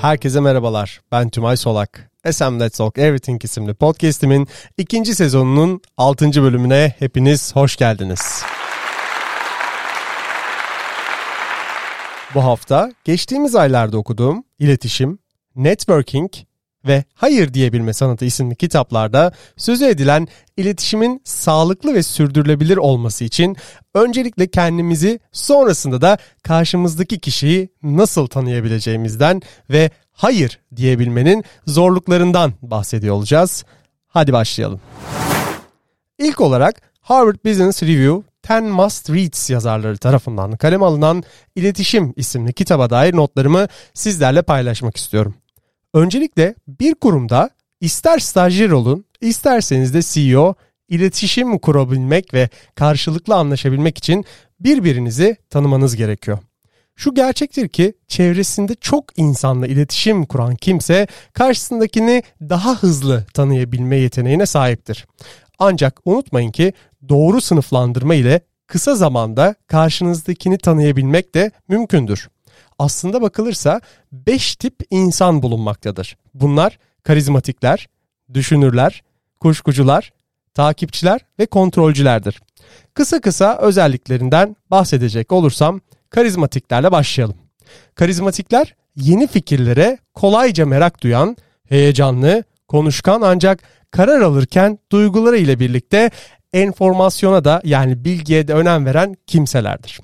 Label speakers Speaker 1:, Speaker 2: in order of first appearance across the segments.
Speaker 1: Herkese merhabalar. Ben Tümay Solak. SM Let's Talk Everything isimli podcast'imin ikinci sezonunun altıncı bölümüne hepiniz hoş geldiniz. Bu hafta geçtiğimiz aylarda okuduğum iletişim, networking ve Hayır Diyebilme Sanatı isimli kitaplarda sözü edilen iletişimin sağlıklı ve sürdürülebilir olması için öncelikle kendimizi sonrasında da karşımızdaki kişiyi nasıl tanıyabileceğimizden ve hayır diyebilmenin zorluklarından bahsediyor olacağız. Hadi başlayalım. İlk olarak Harvard Business Review 10 Must Reads yazarları tarafından kaleme alınan İletişim isimli kitaba dair notlarımı sizlerle paylaşmak istiyorum. Öncelikle bir kurumda ister stajyer olun, isterseniz de CEO, iletişim kurabilmek ve karşılıklı anlaşabilmek için birbirinizi tanımanız gerekiyor. Şu gerçektir ki çevresinde çok insanla iletişim kuran kimse karşısındakini daha hızlı tanıyabilme yeteneğine sahiptir. Ancak unutmayın ki doğru sınıflandırma ile kısa zamanda karşınızdakini tanıyabilmek de mümkündür aslında bakılırsa 5 tip insan bulunmaktadır. Bunlar karizmatikler, düşünürler, kuşkucular, takipçiler ve kontrolcülerdir. Kısa kısa özelliklerinden bahsedecek olursam karizmatiklerle başlayalım. Karizmatikler yeni fikirlere kolayca merak duyan, heyecanlı, konuşkan ancak karar alırken duyguları ile birlikte enformasyona da yani bilgiye de önem veren kimselerdir.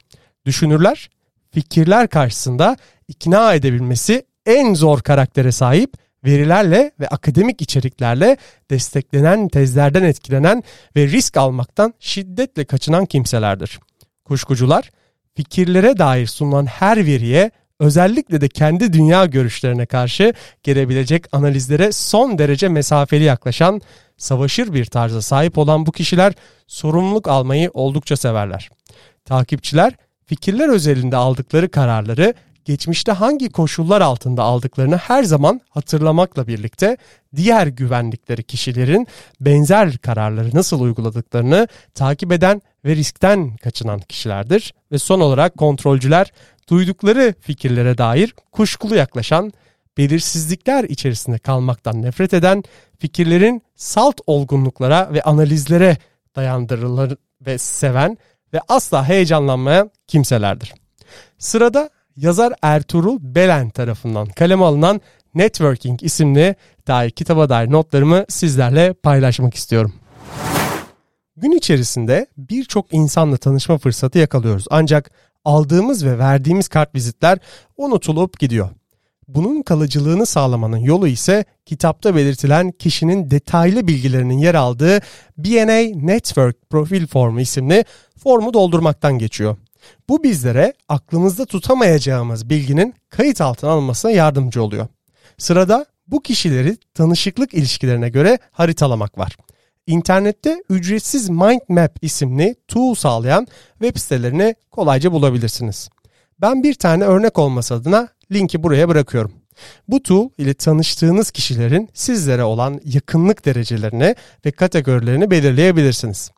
Speaker 1: Düşünürler fikirler karşısında ikna edebilmesi en zor karaktere sahip verilerle ve akademik içeriklerle desteklenen tezlerden etkilenen ve risk almaktan şiddetle kaçınan kimselerdir. Kuşkucular fikirlere dair sunulan her veriye özellikle de kendi dünya görüşlerine karşı gelebilecek analizlere son derece mesafeli yaklaşan, savaşır bir tarza sahip olan bu kişiler sorumluluk almayı oldukça severler. Takipçiler fikirler özelinde aldıkları kararları geçmişte hangi koşullar altında aldıklarını her zaman hatırlamakla birlikte diğer güvenlikleri kişilerin benzer kararları nasıl uyguladıklarını takip eden ve riskten kaçınan kişilerdir. Ve son olarak kontrolcüler duydukları fikirlere dair kuşkulu yaklaşan, belirsizlikler içerisinde kalmaktan nefret eden, fikirlerin salt olgunluklara ve analizlere dayandırılır ve seven ve asla heyecanlanmayan kimselerdir. Sırada yazar Ertuğrul Belen tarafından kaleme alınan Networking isimli dair kitaba dair notlarımı sizlerle paylaşmak istiyorum. Gün içerisinde birçok insanla tanışma fırsatı yakalıyoruz. Ancak aldığımız ve verdiğimiz kart vizitler unutulup gidiyor. Bunun kalıcılığını sağlamanın yolu ise kitapta belirtilen kişinin detaylı bilgilerinin yer aldığı BNA Network Profil Formu isimli formu doldurmaktan geçiyor. Bu bizlere aklımızda tutamayacağımız bilginin kayıt altına alınmasına yardımcı oluyor. Sırada bu kişileri tanışıklık ilişkilerine göre haritalamak var. İnternette ücretsiz Mind Map isimli tool sağlayan web sitelerini kolayca bulabilirsiniz. Ben bir tane örnek olması adına linki buraya bırakıyorum. Bu tool ile tanıştığınız kişilerin sizlere olan yakınlık derecelerini ve kategorilerini belirleyebilirsiniz.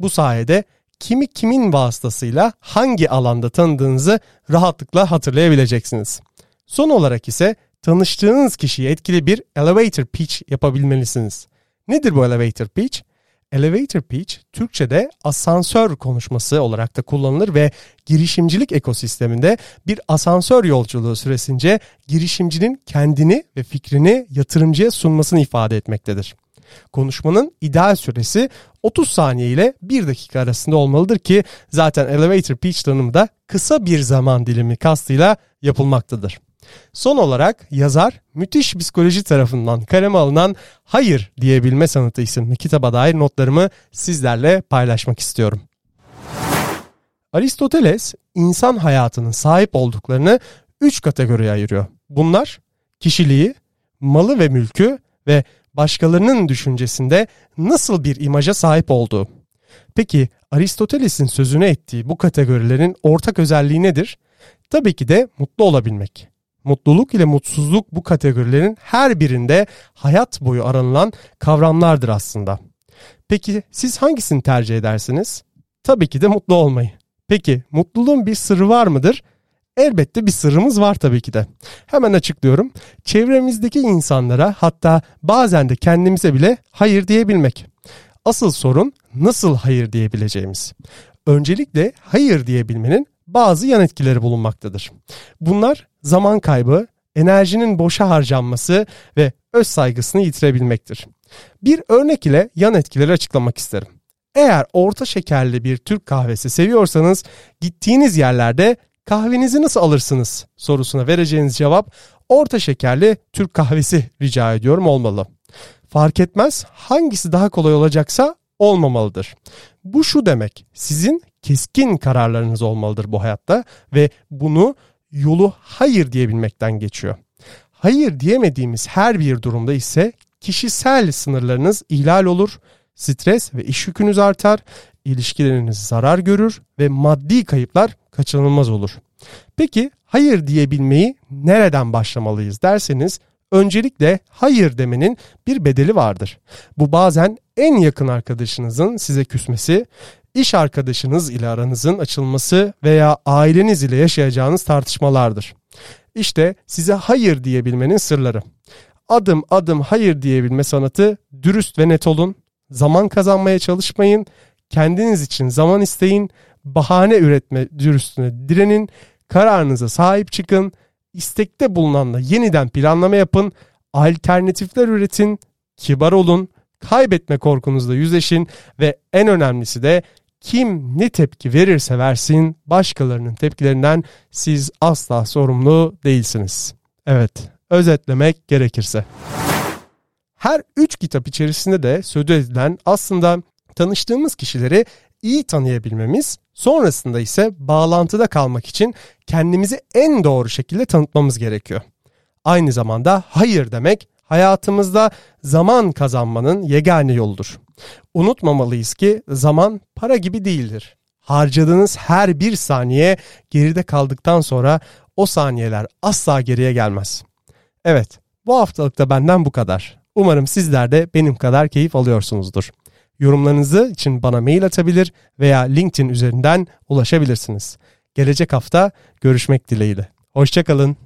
Speaker 1: Bu sayede kimi kimin vasıtasıyla hangi alanda tanıdığınızı rahatlıkla hatırlayabileceksiniz. Son olarak ise tanıştığınız kişiye etkili bir elevator pitch yapabilmelisiniz. Nedir bu elevator pitch? Elevator pitch Türkçe'de asansör konuşması olarak da kullanılır ve girişimcilik ekosisteminde bir asansör yolculuğu süresince girişimcinin kendini ve fikrini yatırımcıya sunmasını ifade etmektedir. Konuşmanın ideal süresi 30 saniye ile 1 dakika arasında olmalıdır ki zaten elevator pitch tanımı da kısa bir zaman dilimi kastıyla yapılmaktadır. Son olarak yazar müthiş psikoloji tarafından kaleme alınan Hayır diyebilme sanatı isimli kitaba dair notlarımı sizlerle paylaşmak istiyorum. Aristoteles insan hayatının sahip olduklarını 3 kategoriye ayırıyor. Bunlar kişiliği, malı ve mülkü ve başkalarının düşüncesinde nasıl bir imaja sahip olduğu. Peki Aristoteles'in sözünü ettiği bu kategorilerin ortak özelliği nedir? Tabii ki de mutlu olabilmek. Mutluluk ile mutsuzluk bu kategorilerin her birinde hayat boyu aranılan kavramlardır aslında. Peki siz hangisini tercih edersiniz? Tabii ki de mutlu olmayı. Peki mutluluğun bir sırrı var mıdır? Elbette bir sırrımız var tabii ki de. Hemen açıklıyorum. Çevremizdeki insanlara hatta bazen de kendimize bile hayır diyebilmek. Asıl sorun nasıl hayır diyebileceğimiz. Öncelikle hayır diyebilmenin bazı yan etkileri bulunmaktadır. Bunlar zaman kaybı, enerjinin boşa harcanması ve öz saygısını yitirebilmektir. Bir örnek ile yan etkileri açıklamak isterim. Eğer orta şekerli bir Türk kahvesi seviyorsanız gittiğiniz yerlerde kahvenizi nasıl alırsınız sorusuna vereceğiniz cevap orta şekerli Türk kahvesi rica ediyorum olmalı. Fark etmez hangisi daha kolay olacaksa olmamalıdır. Bu şu demek sizin keskin kararlarınız olmalıdır bu hayatta ve bunu yolu hayır diyebilmekten geçiyor. Hayır diyemediğimiz her bir durumda ise kişisel sınırlarınız ihlal olur, stres ve iş yükünüz artar, ilişkileriniz zarar görür ve maddi kayıplar kaçınılmaz olur. Peki hayır diyebilmeyi nereden başlamalıyız derseniz öncelikle hayır demenin bir bedeli vardır. Bu bazen en yakın arkadaşınızın size küsmesi, iş arkadaşınız ile aranızın açılması veya aileniz ile yaşayacağınız tartışmalardır. İşte size hayır diyebilmenin sırları. Adım adım hayır diyebilme sanatı dürüst ve net olun. Zaman kazanmaya çalışmayın. Kendiniz için zaman isteyin. Bahane üretme dürüstlüğüne direnin. Kararınıza sahip çıkın. İstekte bulunanla yeniden planlama yapın. Alternatifler üretin. Kibar olun. Kaybetme korkunuzla yüzleşin ve en önemlisi de kim ne tepki verirse versin başkalarının tepkilerinden siz asla sorumlu değilsiniz. Evet, özetlemek gerekirse. Her üç kitap içerisinde de söz edilen aslında tanıştığımız kişileri iyi tanıyabilmemiz, sonrasında ise bağlantıda kalmak için kendimizi en doğru şekilde tanıtmamız gerekiyor. Aynı zamanda hayır demek hayatımızda zaman kazanmanın yegane yoludur. Unutmamalıyız ki zaman para gibi değildir. Harcadığınız her bir saniye geride kaldıktan sonra o saniyeler asla geriye gelmez. Evet, bu haftalıkta benden bu kadar. Umarım sizler de benim kadar keyif alıyorsunuzdur. Yorumlarınızı için bana mail atabilir veya LinkedIn üzerinden ulaşabilirsiniz. Gelecek hafta görüşmek dileğiyle. Hoşçakalın.